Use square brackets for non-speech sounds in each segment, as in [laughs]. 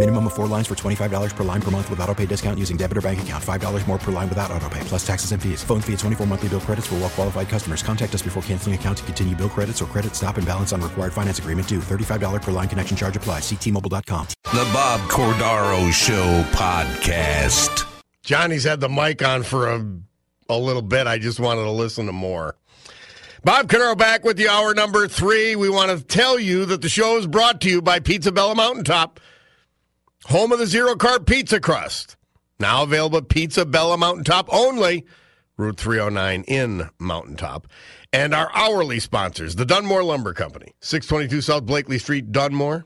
Minimum of four lines for $25 per line per month with auto pay discount using debit or bank account. $5 more per line without auto pay, plus taxes and fees. Phone fee at 24 monthly bill credits for well qualified customers. Contact us before canceling account to continue bill credits or credit stop and balance on required finance agreement due. $35 per line connection charge applies. Ctmobile.com. The Bob Cordaro Show podcast. Johnny's had the mic on for a, a little bit. I just wanted to listen to more. Bob Cordaro back with you, hour number three. We want to tell you that the show is brought to you by Pizza Bella Mountaintop, home of the zero carb pizza crust. Now available at Pizza Bella Mountaintop only, Route 309 in Mountaintop. And our hourly sponsors, the Dunmore Lumber Company, 622 South Blakely Street, Dunmore.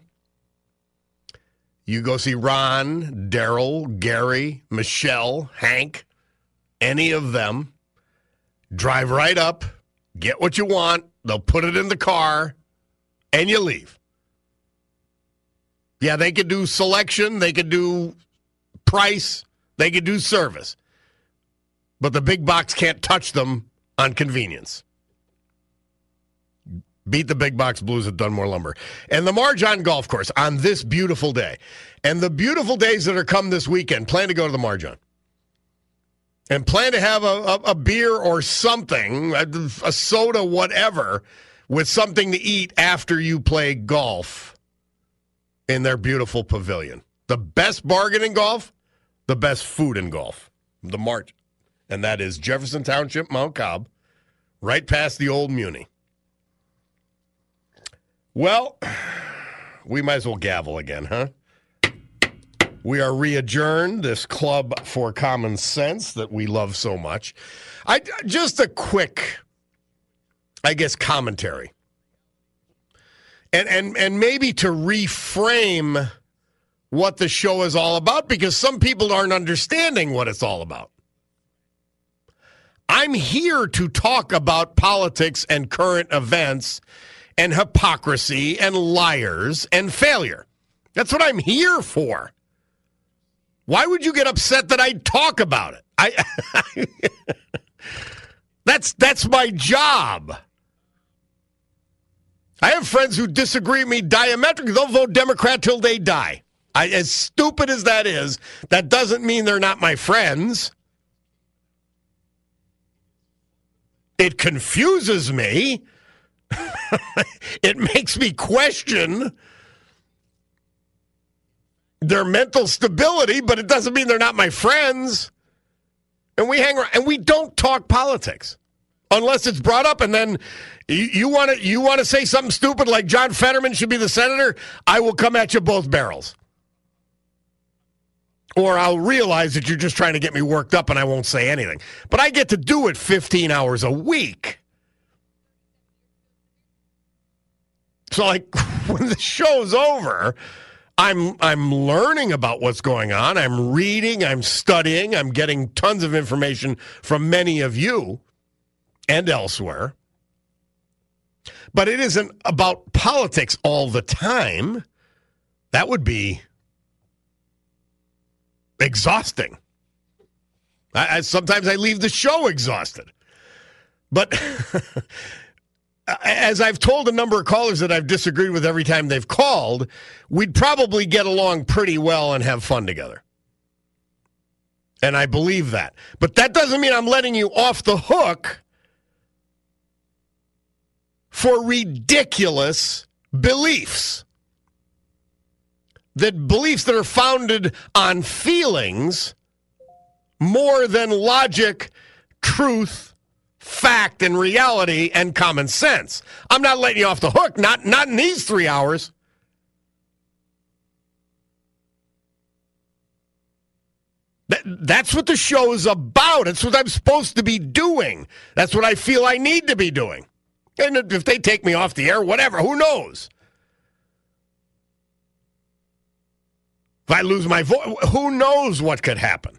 You go see Ron, Daryl, Gary, Michelle, Hank, any of them. Drive right up, get what you want. They'll put it in the car, and you leave. Yeah, they could do selection, they could do price, they could do service. But the big box can't touch them on convenience. Beat the big box blues at Dunmore Lumber. And the Marjan Golf Course on this beautiful day. And the beautiful days that are come this weekend, plan to go to the Marjan. And plan to have a, a, a beer or something, a, a soda, whatever, with something to eat after you play golf in their beautiful pavilion. The best bargain in golf, the best food in golf. The March. And that is Jefferson Township, Mount Cobb, right past the old Muni. Well, [sighs] we might as well gavel again, huh? We are readjourned, this club for common sense that we love so much. I just a quick, I guess, commentary. And and and maybe to reframe what the show is all about because some people aren't understanding what it's all about. I'm here to talk about politics and current events and hypocrisy and liars and failure. That's what I'm here for. Why would you get upset that I talk about it? I [laughs] That's that's my job. I have friends who disagree with me diametrically. They'll vote Democrat till they die. I, as stupid as that is, that doesn't mean they're not my friends. It confuses me. [laughs] it makes me question their mental stability, but it doesn't mean they're not my friends. And we hang around and we don't talk politics unless it's brought up. And then you want to you want to say something stupid like John Fetterman should be the senator. I will come at you both barrels. Or I'll realize that you're just trying to get me worked up and I won't say anything. But I get to do it 15 hours a week. So like [laughs] when the show's over, I'm I'm learning about what's going on. I'm reading, I'm studying, I'm getting tons of information from many of you and elsewhere. But it isn't about politics all the time. That would be exhausting. I, I sometimes I leave the show exhausted. But [laughs] as I've told a number of callers that I've disagreed with every time they've called, we'd probably get along pretty well and have fun together. And I believe that. But that doesn't mean I'm letting you off the hook for ridiculous beliefs. That beliefs that are founded on feelings more than logic, truth, fact and reality and common sense. I'm not letting you off the hook, not not in these 3 hours. That, that's what the show is about. It's what I'm supposed to be doing. That's what I feel I need to be doing. And if they take me off the air, whatever, who knows? If I lose my voice, who knows what could happen?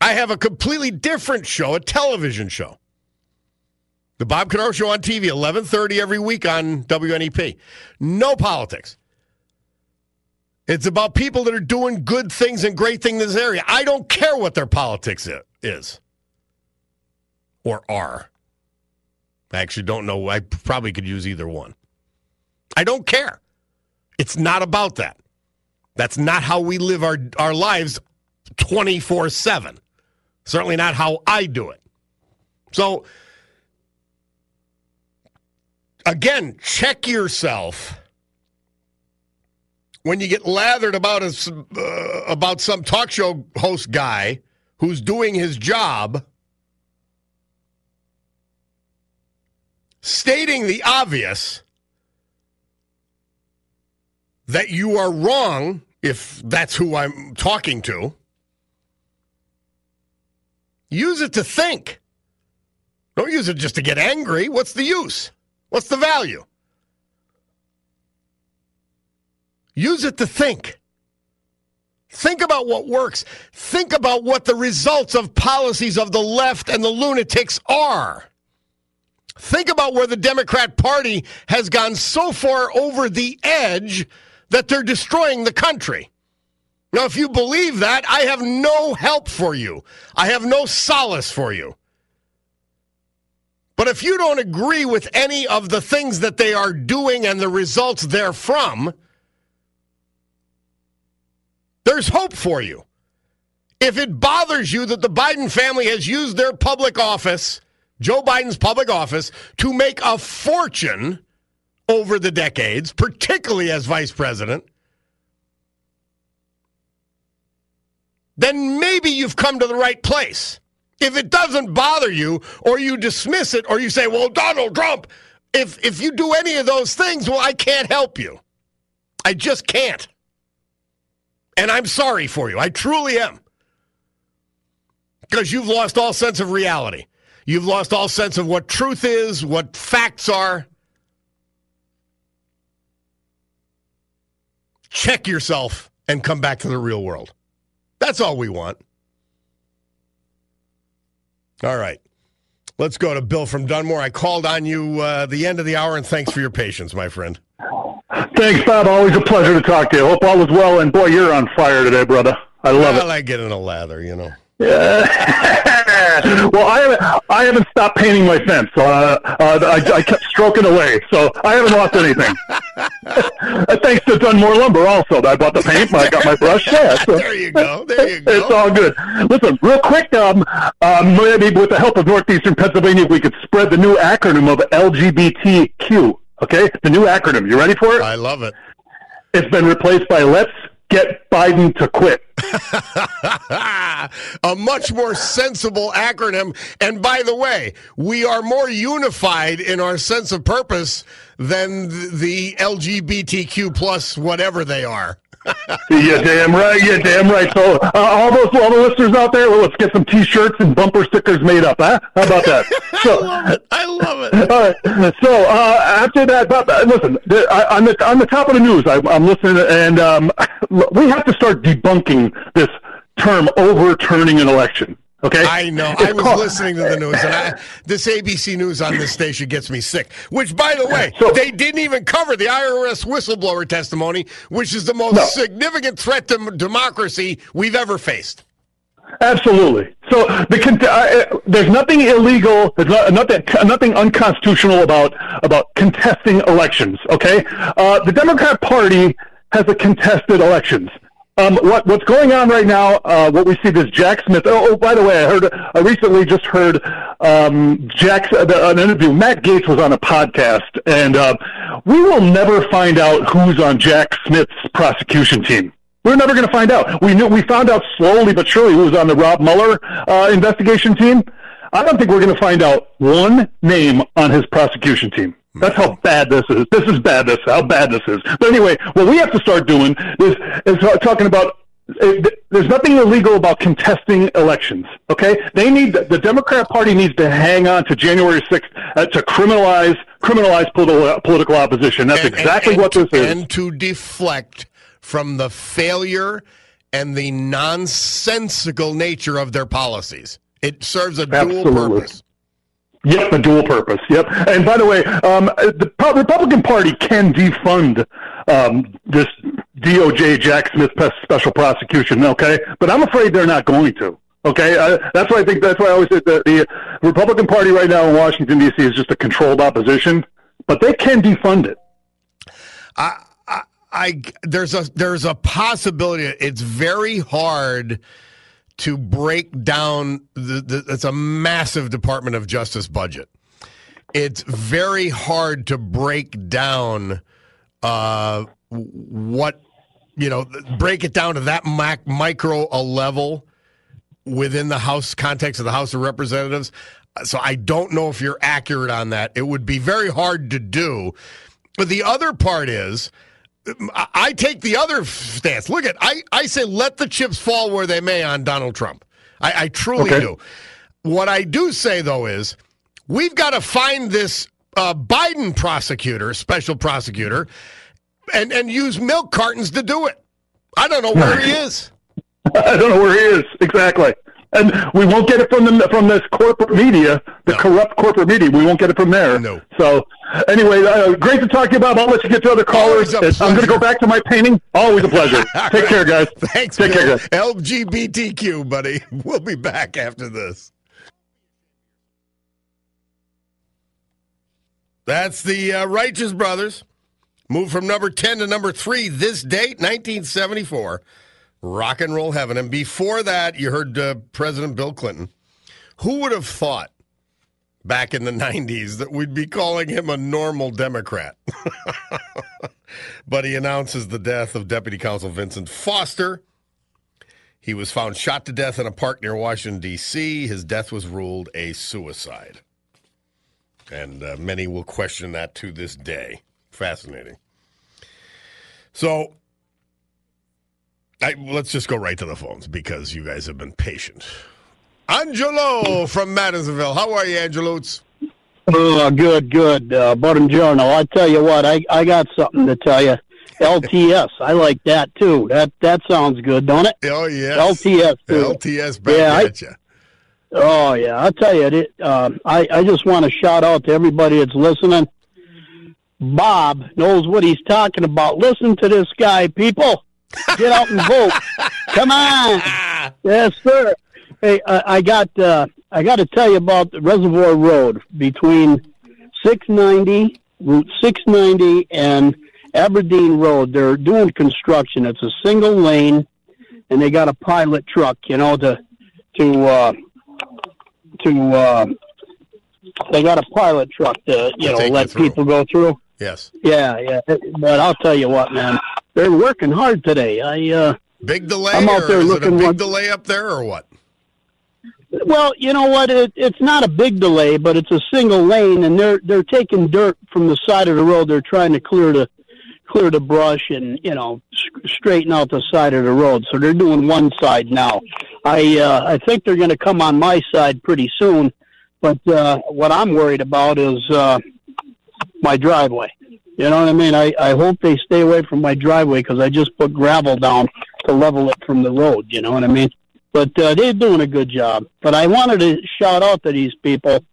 I have a completely different show, a television show. The Bob Cordaro Show on TV, 11:30 every week on WNEP. No politics. It's about people that are doing good things and great things in this area. I don't care what their politics is or are. I actually don't know. I probably could use either one. I don't care. It's not about that. That's not how we live our, our lives 24 7. Certainly not how I do it. So, again, check yourself when you get lathered about a, uh, about some talk show host guy who's doing his job, stating the obvious that you are wrong if that's who I'm talking to. Use it to think. Don't use it just to get angry. What's the use? What's the value? Use it to think. Think about what works. Think about what the results of policies of the left and the lunatics are. Think about where the Democrat Party has gone so far over the edge that they're destroying the country. Now, if you believe that, I have no help for you. I have no solace for you. But if you don't agree with any of the things that they are doing and the results therefrom, there's hope for you. If it bothers you that the Biden family has used their public office, Joe Biden's public office, to make a fortune over the decades, particularly as vice president, then maybe you've come to the right place. If it doesn't bother you, or you dismiss it, or you say, well, Donald Trump, if, if you do any of those things, well, I can't help you. I just can't. And I'm sorry for you. I truly am. Because you've lost all sense of reality. You've lost all sense of what truth is, what facts are. Check yourself and come back to the real world. That's all we want. All right. Let's go to Bill from Dunmore. I called on you uh, the end of the hour, and thanks for your patience, my friend. Thanks, Bob. Always a pleasure to talk to you. Hope all is well. And boy, you're on fire today, brother. I love well, it. I like getting a lather, you know. Yeah. [laughs] [laughs] well, I haven't, I haven't stopped painting my fence. Uh, uh, I, I kept stroking away, so I haven't lost anything. [laughs] Thanks to Dunmore Lumber, also. I bought the paint. I got my brush. Yeah, so, [laughs] there you go. There you go. It's all good. Listen, real quick. Um, um, maybe with the help of Northeastern Pennsylvania, we could spread the new acronym of LGBTQ. Okay, the new acronym. You ready for it? I love it. It's been replaced by Let's Get Biden to Quit. [laughs] a much more sensible acronym. And by the way, we are more unified in our sense of purpose than the LGBTQ plus whatever they are. [laughs] yeah, damn right. Yeah, damn right. So, uh, all those all the listeners out there, well, let's get some T-shirts and bumper stickers made up. Huh? How about that? [laughs] So, I love it. I love it. All right. So uh, after that, but, uh, listen, I, on the on the top of the news, I, I'm listening, and um, we have to start debunking this term overturning an election. Okay. I know. I was listening to the news, and I, this ABC News on this station gets me sick. Which, by the way, so, they didn't even cover the IRS whistleblower testimony, which is the most no. significant threat to democracy we've ever faced. Absolutely. So the uh, there's nothing illegal. There's not, nothing nothing unconstitutional about about contesting elections. Okay. Uh, the Democrat Party has a contested elections. Um, what what's going on right now? Uh, what we see is Jack Smith. Oh, oh, by the way, I heard. I recently just heard um, Jack's uh, an interview. Matt Gaetz was on a podcast, and uh, we will never find out who's on Jack Smith's prosecution team. We're never going to find out. We knew we found out slowly but surely who was on the Rob Mueller uh, investigation team. I don't think we're going to find out one name on his prosecution team. That's how bad this is. This is bad. This how bad this is. But anyway, what we have to start doing is is talking about it, there's nothing illegal about contesting elections. Okay, they need the Democrat Party needs to hang on to January 6th uh, to criminalize criminalize political political opposition. That's And- exactly and- what this is. And to deflect from the failure and the nonsensical nature of their policies. It serves a dual purpose. Yep, a dual purpose. Yep. And by the way, um, the Republican Party can defund um, this DOJ Jack Smith special prosecution. Okay, but I'm afraid they're not going to. Okay, uh, that's why I think that's why I always said that the Republican Party right now in Washington D.C. is just a controlled opposition, but they can defund it. I, I, I there's a there's a possibility. It's very hard to break down the, the it's a massive Department of Justice budget. It's very hard to break down uh, what you know, break it down to that mac- micro a level within the House context of the House of Representatives. So I don't know if you're accurate on that. It would be very hard to do. But the other part is, I I take the other stance. Look at I, I say let the chips fall where they may on Donald Trump. I, I truly Okay. do. What I do say though is we've got to find this uh, Biden prosecutor, special prosecutor, and and use milk cartons to do it. I don't know where he is. [laughs] I don't know where he is exactly. And we won't get it from the from this corporate media, the corrupt corporate media. We won't get it from there. No. So anyway, uh, great to talk to you, Bob. I'll let you get to other callers. I'm going to go back to my painting. Always a pleasure. [laughs] Take care, guys. Thanks, Take Bill. care, guys. LGBTQ, buddy. [laughs] We'll be back after this. That's the uh, Righteous Brothers. Moved from number 10 to number 3 this date, 1974. Rock and roll heaven. And before that, you heard uh, President Bill Clinton. Who would have thought back in the [laughs] 90s that we'd be calling him a normal Democrat? [laughs] but he announces the death of Deputy Counsel Vincent Foster. He was found shot to death in a park near Washington, D.C. His death was ruled a suicide. And uh, many will question that to this day. Fascinating. So, I, let's just go right to the phones because you guys have been patient. Angelo from Madisonville. How are you, Angelos? Oh, good, good. Uh, Buongiorno. I tell you what, I, I got something to tell you. LTS, I like that too. That that sounds good, don't it? Oh, yeah. LTS too. LTS back Yeah, I- at you. Oh yeah, I'll tell you. It, um, I I just want to shout out to everybody that's listening. Bob knows what he's talking about. Listen to this guy, people. Get out and vote. Come on. Yes, sir. Hey, I, I got uh, I got to tell you about the Reservoir Road between 690 Route 690 and Aberdeen Road. They're doing construction. It's a single lane, and they got a pilot truck. You know to to uh, to uh, they got a pilot truck to you know let people go through. Yes. Yeah, yeah. But I'll tell you what, man, they're working hard today. I uh, Big delay, I'm out there is it a looking big one- delay up there, or what? well, you know what? It, it's not a big delay, but it's a single lane, and they're they're taking dirt from the side of the road. They're trying to clear the clear the brush and you know straighten out the side of the road. So they're doing one side now. I uh, I think they're going to come on my side pretty soon. But uh, what I'm worried about is uh, my driveway. You know what I mean? I, I hope they stay away from my driveway because I just put gravel down to level it from the road. You know what I mean? But uh, they're doing a good job. But I wanted to shout out to these people,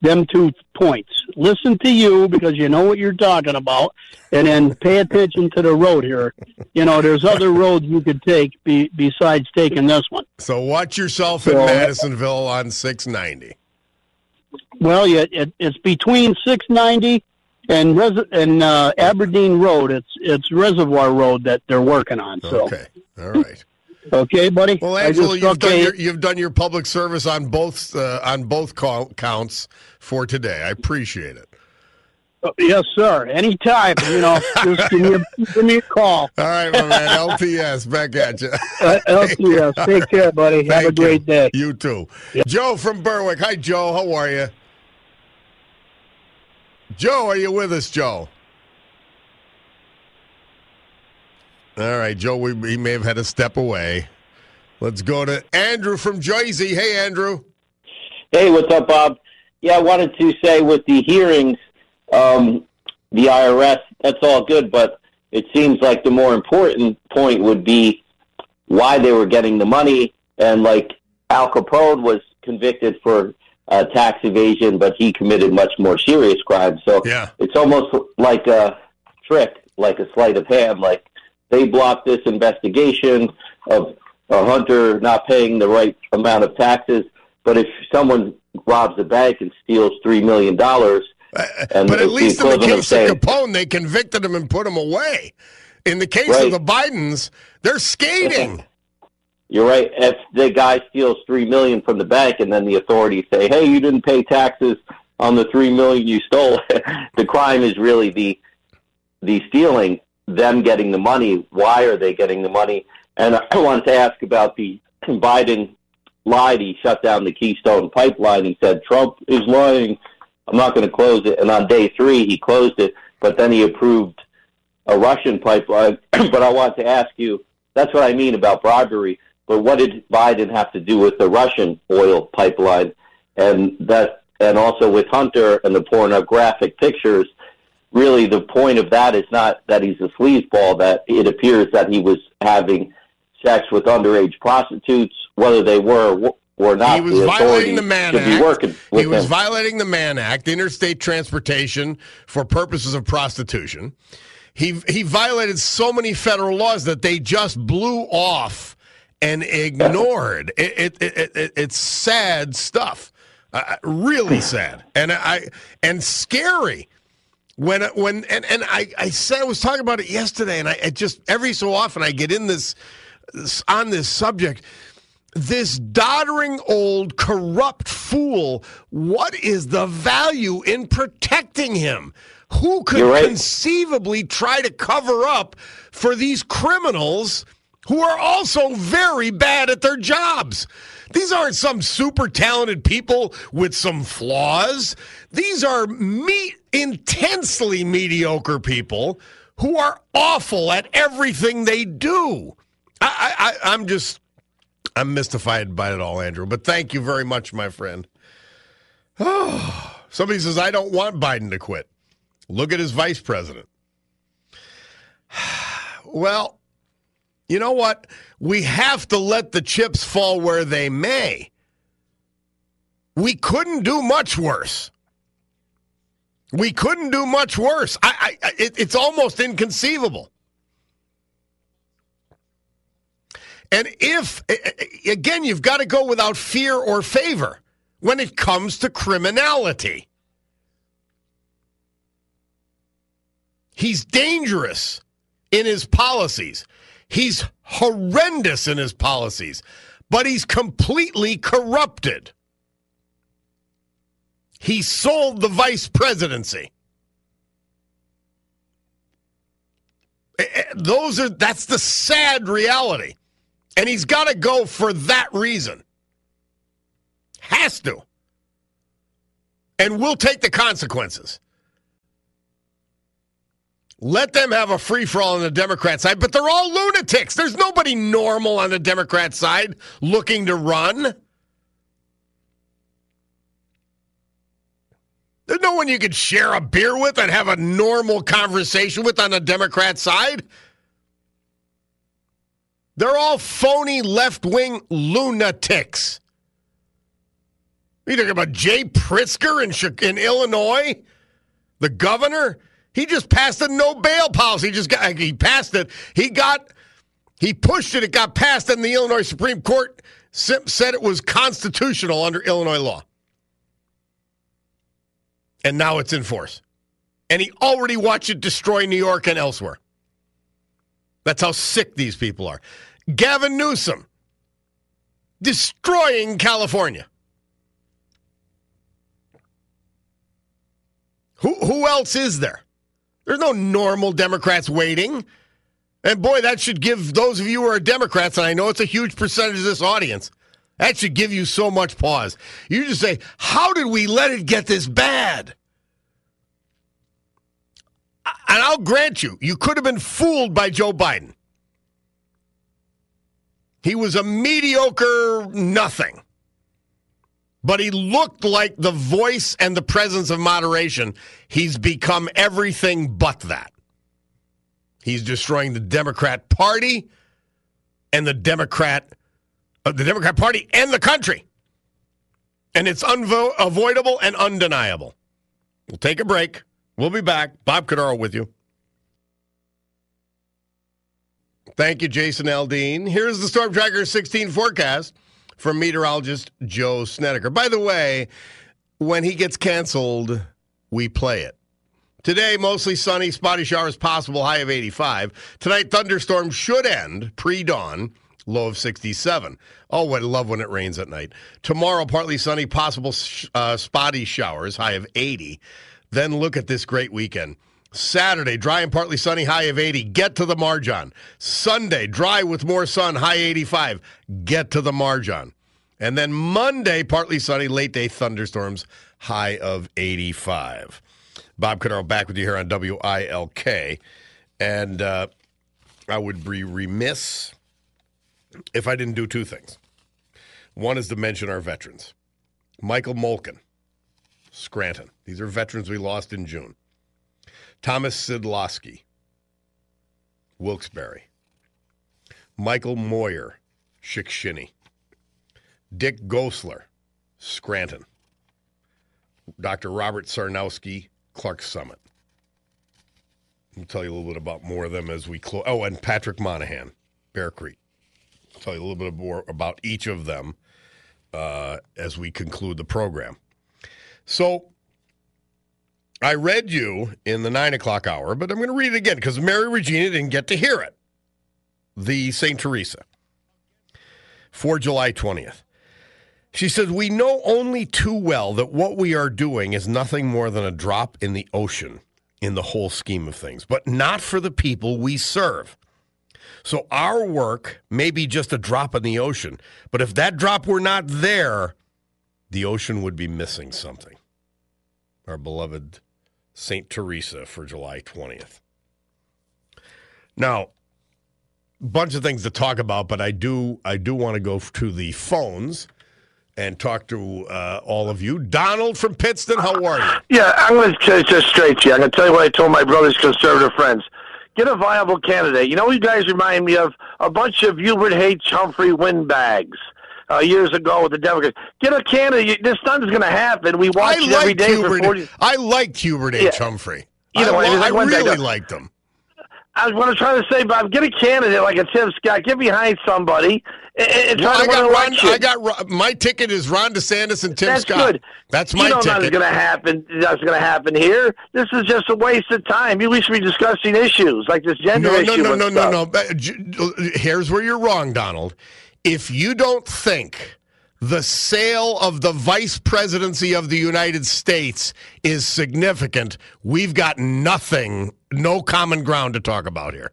them two points. Listen to you because you know what you're talking about, and then pay attention to the road here. You know, there's other roads you could take be, besides taking this one. So watch yourself in So- Madisonville on 690. Well, yeah, it, it's between 690 and Res- and uh, Aberdeen Road. It's it's Reservoir Road that they're working on. So Okay. All right. [laughs] okay, buddy. Well, just- you've done your you've done your public service on both uh, on both call, counts for today. I appreciate it. Yes, sir. Anytime, you know, [laughs] just give me a, give me a call. All right, my man. LTS, back at you. [laughs] Uh, LTS. Take care, buddy. Have a Thank you. great day. You too. Joe from Berwick. Hi, Joe. How are you? Joe, are you with us, Joe? All right, Joe, we, he may have had to step away. Let's go to Andrew from Jersey. Hey, Andrew. Hey, what's up, Bob? Yeah, I wanted to say with the hearings, um, the IRS, that's all good, but it seems like the more important point would be why they were getting the money. And like Al Capone was convicted for uh, tax evasion, but he committed much more serious crimes. So yeah. it's almost like a trick, like a sleight of hand. Like they blocked this investigation of a hunter not paying the right amount of taxes. But if someone robs a bank and steals three million dollars, but at least in the case of, of Capone, they convicted him and put him away. In the case right. of the Bidens, they're skating. [laughs] You're right. If the guy steals three million from the bank, and then the authorities say, "Hey, you didn't pay taxes on the three million you stole," [laughs] the crime is really the the stealing, them getting the money. Why are they getting the money? And I wanted to ask about the [clears throat] Biden lied. He shut down the Keystone pipeline. He said Trump is lying. I'm not going to close it. And on day three, he closed it, but then he approved a Russian pipeline. [clears throat] but I want to ask you, that's what I mean about bribery. But what did Biden have to do with the Russian oil pipeline? And that, and also with Hunter and the pornographic pictures, really the point of that is not that he's a sleazeball, that it appears that he was having sex with underage prostitutes, whether they were or not. He was the violating the Mann Act. he was him. violating the Mann Act, interstate transportation for purposes of prostitution. He he violated so many federal laws that they just blew off and ignored. It, it, it, it it's sad stuff, uh, really sad, and I and scary. When when and and I I said I was talking about it yesterday, and I it just every so often I get in this, this on this subject this doddering old corrupt fool, what is the value in protecting him? Who could right. conceivably try to cover up for these criminals who are also very bad at their jobs? These aren't some super talented people with some flaws. These are me- intensely mediocre people who are awful at everything they do. I, I, I'm just I'm mystified by it all, Andrew. But thank you very much, my friend. Oh, [sighs] somebody says I don't want Biden to quit. Look at his vice president. [sighs] Well, you know what? We have to let the chips fall where they may. We couldn't do much worse. We couldn't do much worse. I, I it, it's almost inconceivable. And if, again, you've got to go without fear or favor when it comes to criminality. He's dangerous in his policies. He's horrendous in his policies, but he's completely corrupted. He sold the vice presidency. Eh, eh, those are that's the sad reality. And he's got to go for that reason. Has to. And we'll take the consequences. Let them have a free for all on the Democrat side, but they're all lunatics. There's nobody normal on the Democrat side looking to run. There's no one you could share a beer with and have a normal conversation with on the Democrat side. They're all phony left wing lunatics. You talking about Jay Pritzker in, in Illinois, the governor? He just passed a no bail policy. He just got he passed it. He got he pushed it. It got passed, and the Illinois Supreme Court said it was constitutional under Illinois law. And now it's in force. And he already watched it destroy New York and elsewhere. That's how sick these people are. Gavin Newsom destroying California. Who, who else is there? There's no normal Democrats waiting. And boy, that should give those of you who are Democrats, and I know it's a huge percentage of this audience, that should give you so much pause. You just say, How did we let it get this bad? And I'll grant you, you could have been fooled by Joe Biden. He was a mediocre nothing. But he looked like the voice and the presence of moderation. He's become everything but that. He's destroying the Democrat Party and the Democrat uh, the Democrat Party and the country. And it's unavoidable and undeniable. We'll take a break. We'll be back. Bob Cordaro with you. Thank you, Jason Aldean. Here's the Storm Tracker 16 forecast from meteorologist Joe Snedeker. By the way, when he gets canceled, we play it. Today, mostly sunny, spotty showers possible, high of 85. Tonight, thunderstorms should end pre dawn, low of 67. Oh, I love when it rains at night. Tomorrow, partly sunny, possible uh, spotty showers, high of 80. Then look at this great weekend. Saturday, dry and partly sunny, high of 80. Get to the margin. Sunday, dry with more sun, high 85. Get to the margin. And then Monday, partly sunny, late day thunderstorms, high of 85. Bob Cordaro back with you here on WILK. And uh, I would be remiss if I didn't do two things. One is to mention our veterans Michael Molken, Scranton. These are veterans we lost in June. Thomas Sidlowski, Wilkes-Barre. Michael Moyer, Shickshinny. Dick Gosler, Scranton. Dr. Robert Sarnowski, Clarks Summit. I'll tell you a little bit about more of them as we close. Oh, and Patrick Monahan, Bear Creek. I'll tell you a little bit more about each of them uh, as we conclude the program. So, I read you in the nine o'clock hour, but I'm going to read it again because Mary Regina didn't get to hear it. The St. Teresa for July 20th. She says, We know only too well that what we are doing is nothing more than a drop in the ocean in the whole scheme of things, but not for the people we serve. So our work may be just a drop in the ocean, but if that drop were not there, the ocean would be missing something. Our beloved St. Teresa for July 20th. Now, bunch of things to talk about, but I do I do want to go to the phones and talk to uh, all of you. Donald from Pittston, how are you? Yeah, I'm going to just straight to you. I'm going to tell you what I told my brother's conservative friends. Get a viable candidate. You know, you guys remind me of a bunch of Hubert H. Humphrey windbags. Uh, years ago with the Democrats. Get a candidate. This nothing's going to happen. We watch I it every day Hubert, for 40 I liked Hubert H. Yeah. Humphrey. You know, I, I like day really liked him. I was going to try to say, Bob, get a candidate like a Tim Scott. Get behind somebody and, and Well, try I to win got Ron, election. I got my ticket is Ron DeSantis and Tim That's Scott. good. That's you my know nothing's ticket. going to happen. That's going to happen here. This is just a waste of time. You- We should be discussing issues like this gender No, no, issue. no, no, stuff. no, no. But, Here's where you're wrong, Donald. If you don't think the sale of the vice presidency of the United States is significant, we've got nothing, no common ground to talk about here.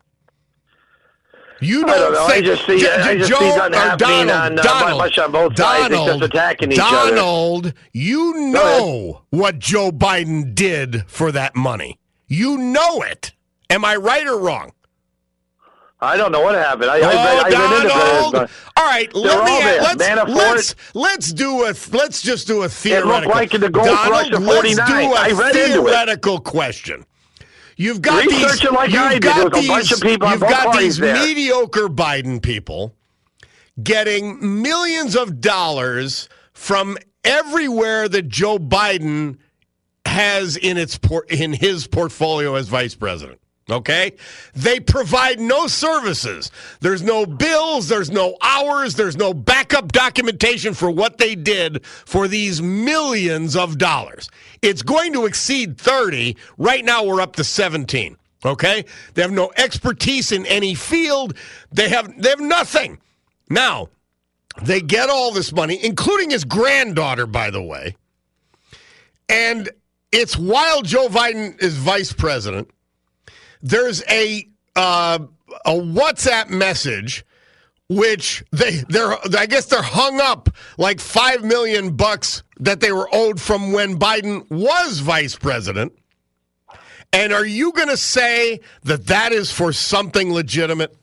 You I don't know. I think just see- J- I just see Joe- nothing or happening Donald, on, uh, Donald, much on both sides. Just attacking each other. Donald, you know what Joe Biden did for that money. You know it. Am I right or wrong? I don't know what happened. I, oh, I read, I read Donald! All right, let me let's, let's let's do a let's just do a theoretical. like the gold Donald, let's do a theoretical question. You've got Research these, like you've got these, bunch of people you've got these there. mediocre Biden people getting millions of dollars from everywhere that Joe Biden has in its por- in his portfolio as vice president. Okay? They provide no services. There's no bills, there's no hours, there's no backup documentation for what they did for these millions of dollars. It's going to exceed 30. Right now we're up to 17. Okay? They have no expertise in any field. They have they have nothing. Now, they get all this money, including his granddaughter, by the way. And it's while Joe Biden is vice president, there's a uh, a WhatsApp message which they they're I guess they're hung up like five million bucks that they were owed from when Biden was vice president. And are you going to say that that is for something legitimate?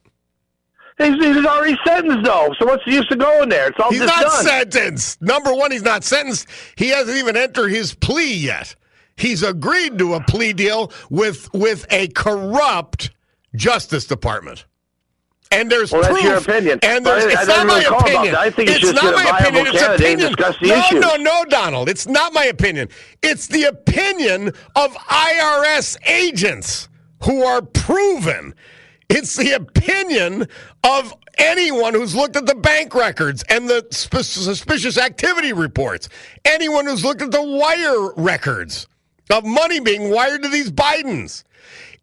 He's, he's already sentenced, though. So what's the use of going there? It's all He's not done. sentenced. Number one, he's not sentenced. He hasn't even entered his plea yet. He's agreed to a plea deal with with a corrupt Justice Department. And there's Well, that's proof. your opinion. And there's, it's not my really about opinion. I think it's not my opinion. It's opinion. no, issues. no, no, Donald. It's not my opinion. It's the opinion of IRS agents who are proven. It's the opinion of anyone who's looked at the bank records and the suspicious activity reports. Anyone who's looked at the wire records of money being wired to these Bidens.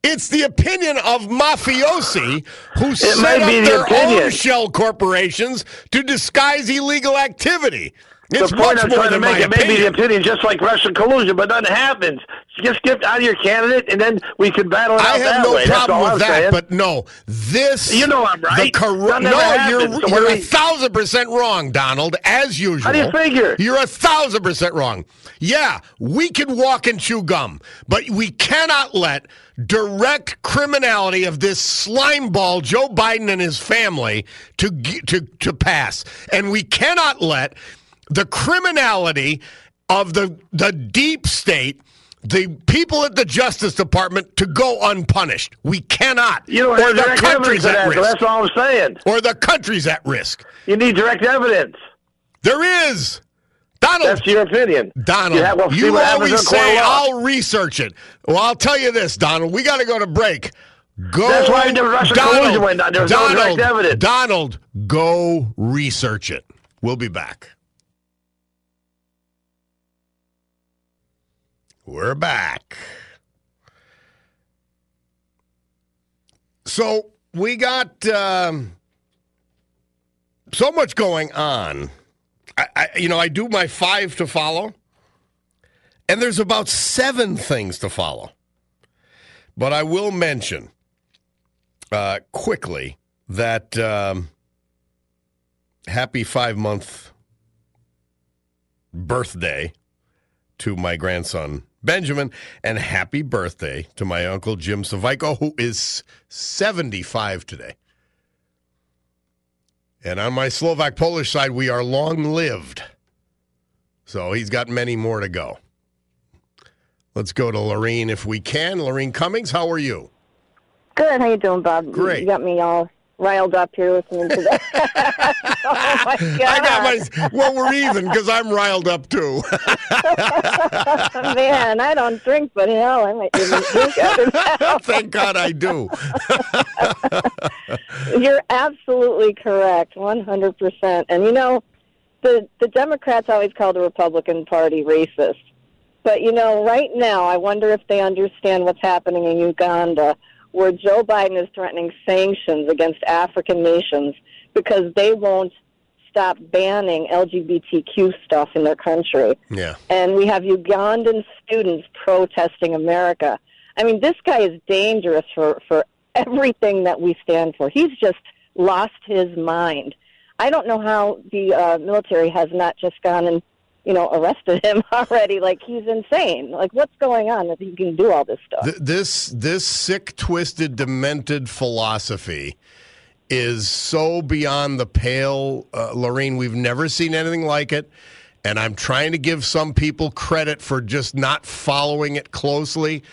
It's the opinion of mafiosi who set up the their opinion. own shell corporations to disguise illegal activity. It's the point I'm trying to make it may be the opinion. just like Russian collusion, but nothing happens. Just get out of your candidate, and then we can battle it out I have that no way. Problem with I'm that, saying. but no, this You know I'm right. The That no, happens. you're so you're a thousand percent wrong, Donald. As usual. How do you figure? You're a thousand percent wrong. Yeah, we can walk and chew gum, but we cannot let direct criminality of this slime ball Joe Biden and his family to to to pass, and we cannot let the criminality of the the deep state. The people at the Justice Department to go unpunished. We cannot. You don't or the country's at that, risk. that's all I'm saying. Or the country's at risk. You need direct evidence. There is. Donald. That's your opinion. Donald, Yeah, we'll you always in court of say. I'll research it. Well, I'll tell you this, Donald. We got to go to break. Go. That's why the Russian collusion went down. There was no direct evidence. Donald, go research it. We'll be back. We're back. So we got um, so much going on. I, I, you know, I do my five to follow, and there's about seven things to follow. But I will mention uh, quickly that um, happy five month birthday to my grandson Benjamin, and happy birthday to my uncle Jim Savico, who is 75 today. And on my Slovak Polish side, we are long lived. So he's got many more to go. Let's go to Laureen if we can. Laureen Cummings, how are you? Good. How you doing, Bob? Great. You got me all riled up here listening to that. [laughs] oh my god! [laughs] I got my. [laughs] Well, we're even because I'm riled up too. Man, I don't drink, but hell, I might even drink after that. Thank God I do. You're absolutely correct, 100%. And you know, the the Democrats always call the Republican Party racist. But you know, right now, I wonder if they understand what's happening in Uganda, where Joe Biden is threatening sanctions against African nations because they won't stop banning LGBTQ stuff in their country. Yeah. And we have Ugandan students protesting America. I mean, this guy is dangerous for, for everything that we stand for. He's just lost his mind. I don't know how the uh, military has not just gone and, you know, arrested him [laughs] already. Like, he's insane. Like, what's going on that he can do all this stuff? Th- this this sick, twisted, demented philosophy is so beyond the pale, uh, Lorraine. We've never seen anything like it, and I'm trying to give some people credit for just not following it closely.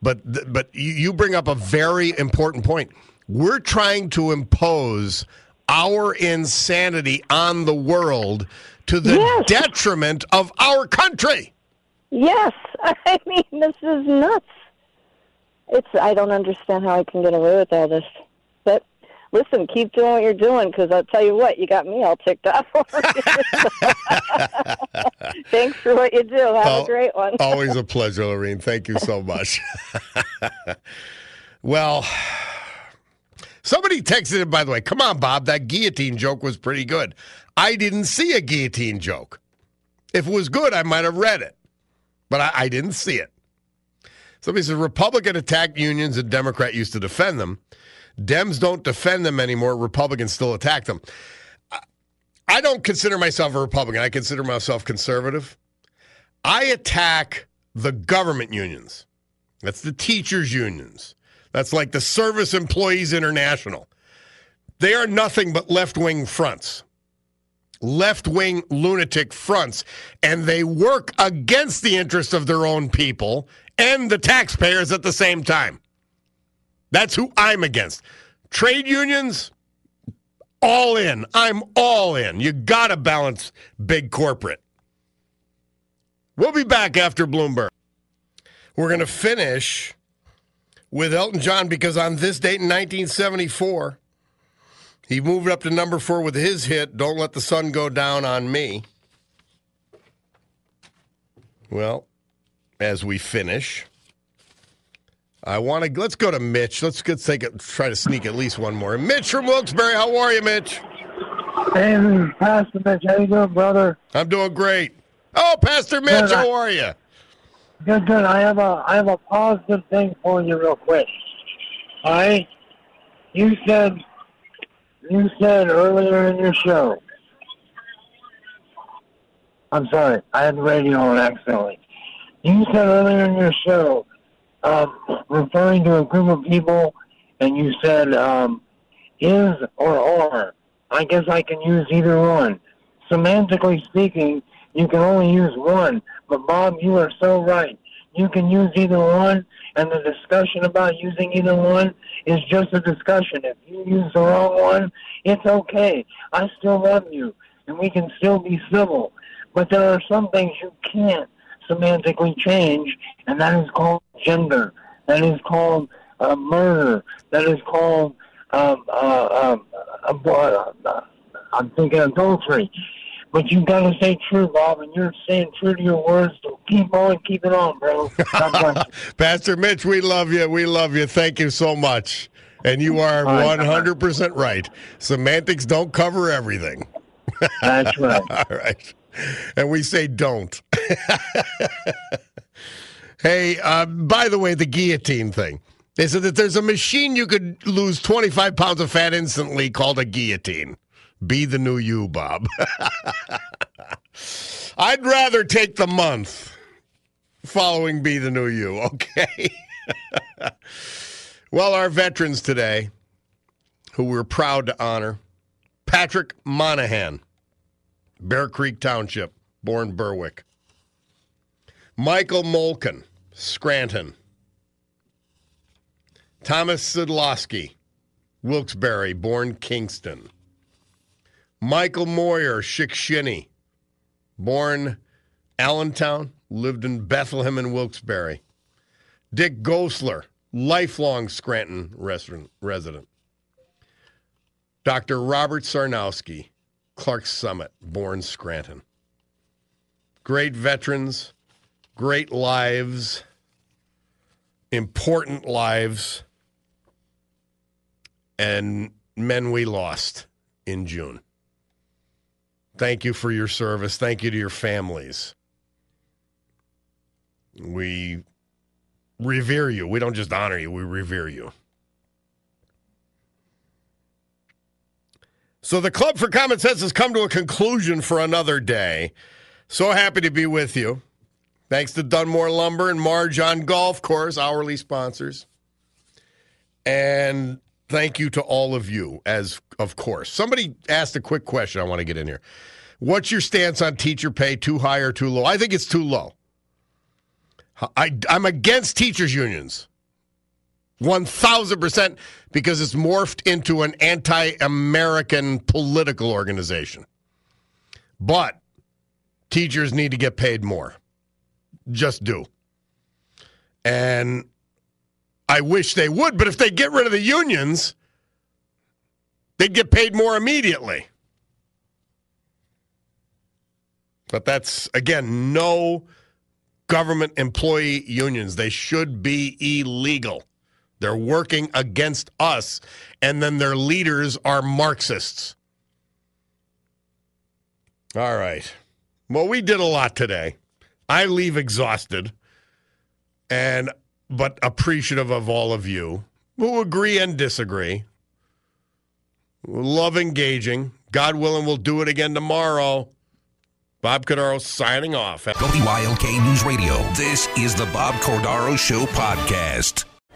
But th- but you, you bring up a very important point. We're trying to impose our insanity on the world to the Yes. detriment of our country. Yes, [laughs] I mean this is nuts. It's I don't understand how I can get away with all this. But listen, keep doing what you're doing because I'll tell you what, you got me all ticked [laughs] off. Thanks for what you do. Have Oh, a great one. [laughs] Always a pleasure, Laureen. Thank you so much. well, somebody texted it, by the way. Come on, Bob. That guillotine joke was pretty good. I didn't see a guillotine joke. If it was good, I might have read it, but I, I didn't see it. Somebody says Republican attacked unions and Democrat used to defend them. Dems don't defend them anymore. Republicans still attack them. I- don't consider myself a Republican. I consider myself conservative. I attack the government unions. That's the teachers' unions. That's like the Service Employees International. They are nothing but left wing fronts, left wing lunatic fronts, and they work against the interests of their own people and the taxpayers at the same time. That's who I'm against. Trade unions, all in. I'm all in. You got to balance big corporate. We'll be back after Bloomberg. We're going to finish with Elton John because on this date in 1974, he moved up to number four with his hit, Don't Let the Sun Go Down on Me. Well, as we finish, I want to let's go to Mitch. Let's let's take it, try to sneak at least one more. Mitch from Wilkes-Barre, how are you, Mitch? Hey, Pastor Mitch, how you doing, brother? I'm doing great. Oh, Pastor Mitch, Good, how are you? Good, good. I have a I have a positive thing for you, real quick. All right, you said you said earlier in your show. I'm sorry, I had the radio on accidentally. You said earlier in your show, um, referring to a group of people, and you said um, is or are. I guess I can use either one. Semantically speaking, you can only use one. But Bob, you are so right. You can use either one, and the discussion about using either one is just a discussion. If you use the wrong one, it's okay. I still love you, and we can still be civil. But there are some things you can't semantically change, and that is called gender. That is called uh, murder. That is called um, uh, um, uh, uh, I'm thinking adultery. But you got to stay true, Bob, and you're staying true to your words. So keep on, keep it on, bro. God bless you. [laughs] Pastor Mitch, we love you. We love you. Thank you so much. And you are 100% right. Semantics don't cover everything. That's right. [laughs] All right. And we say don't. [laughs] hey, uh, by the way, the guillotine thing. They said that there's a machine you could lose 25 pounds of fat instantly called a guillotine. Be the new you, Bob. [laughs] I'd rather take the month following Be the New You, [laughs] okay? well, our veterans today, who we're proud to honor Patrick Monahan, Bear Creek Township, born Berwick. Michael Molken, Scranton. Thomas Sidlowski, Wilkes-Barre, born Kingston. Michael Moyer, Shickshinny, born Allentown, lived in Bethlehem and Wilkes-Barre. Dick Gosler, lifelong Scranton resident. Dr. Robert Sarnowski, Clarks Summit, born Scranton. Great veterans, great lives, important lives, and men we lost in June. Thank you for your service. Thank you to your families. We revere you. We don't just honor you, we revere you. So the Club for Common Sense has come to a conclusion for another day. So happy to be with you. Thanks to Dunmore Lumber and Marge on Golf Course, hourly sponsors. And thank you to all of you, as of course. Somebody asked a quick question I want to get in here. What's your stance on teacher pay, too high or too low? I think it's too low. I, I'm against teachers' unions. 1000% because it's morphed into an anti American political organization. But teachers need to get paid more. Just do. And I wish they would, but if they get rid of the unions, they'd get paid more immediately. But that's, again, no government employee unions. They should be illegal. They're working against us, and then their leaders are Marxists. All right. Well, we did a lot today. I leave exhausted and but appreciative of all of you who agree and disagree. Love engaging. God willing, we'll do it again tomorrow. Bob Cordaro signing off. WILK News Radio. This is the Bob Cordaro Show podcast.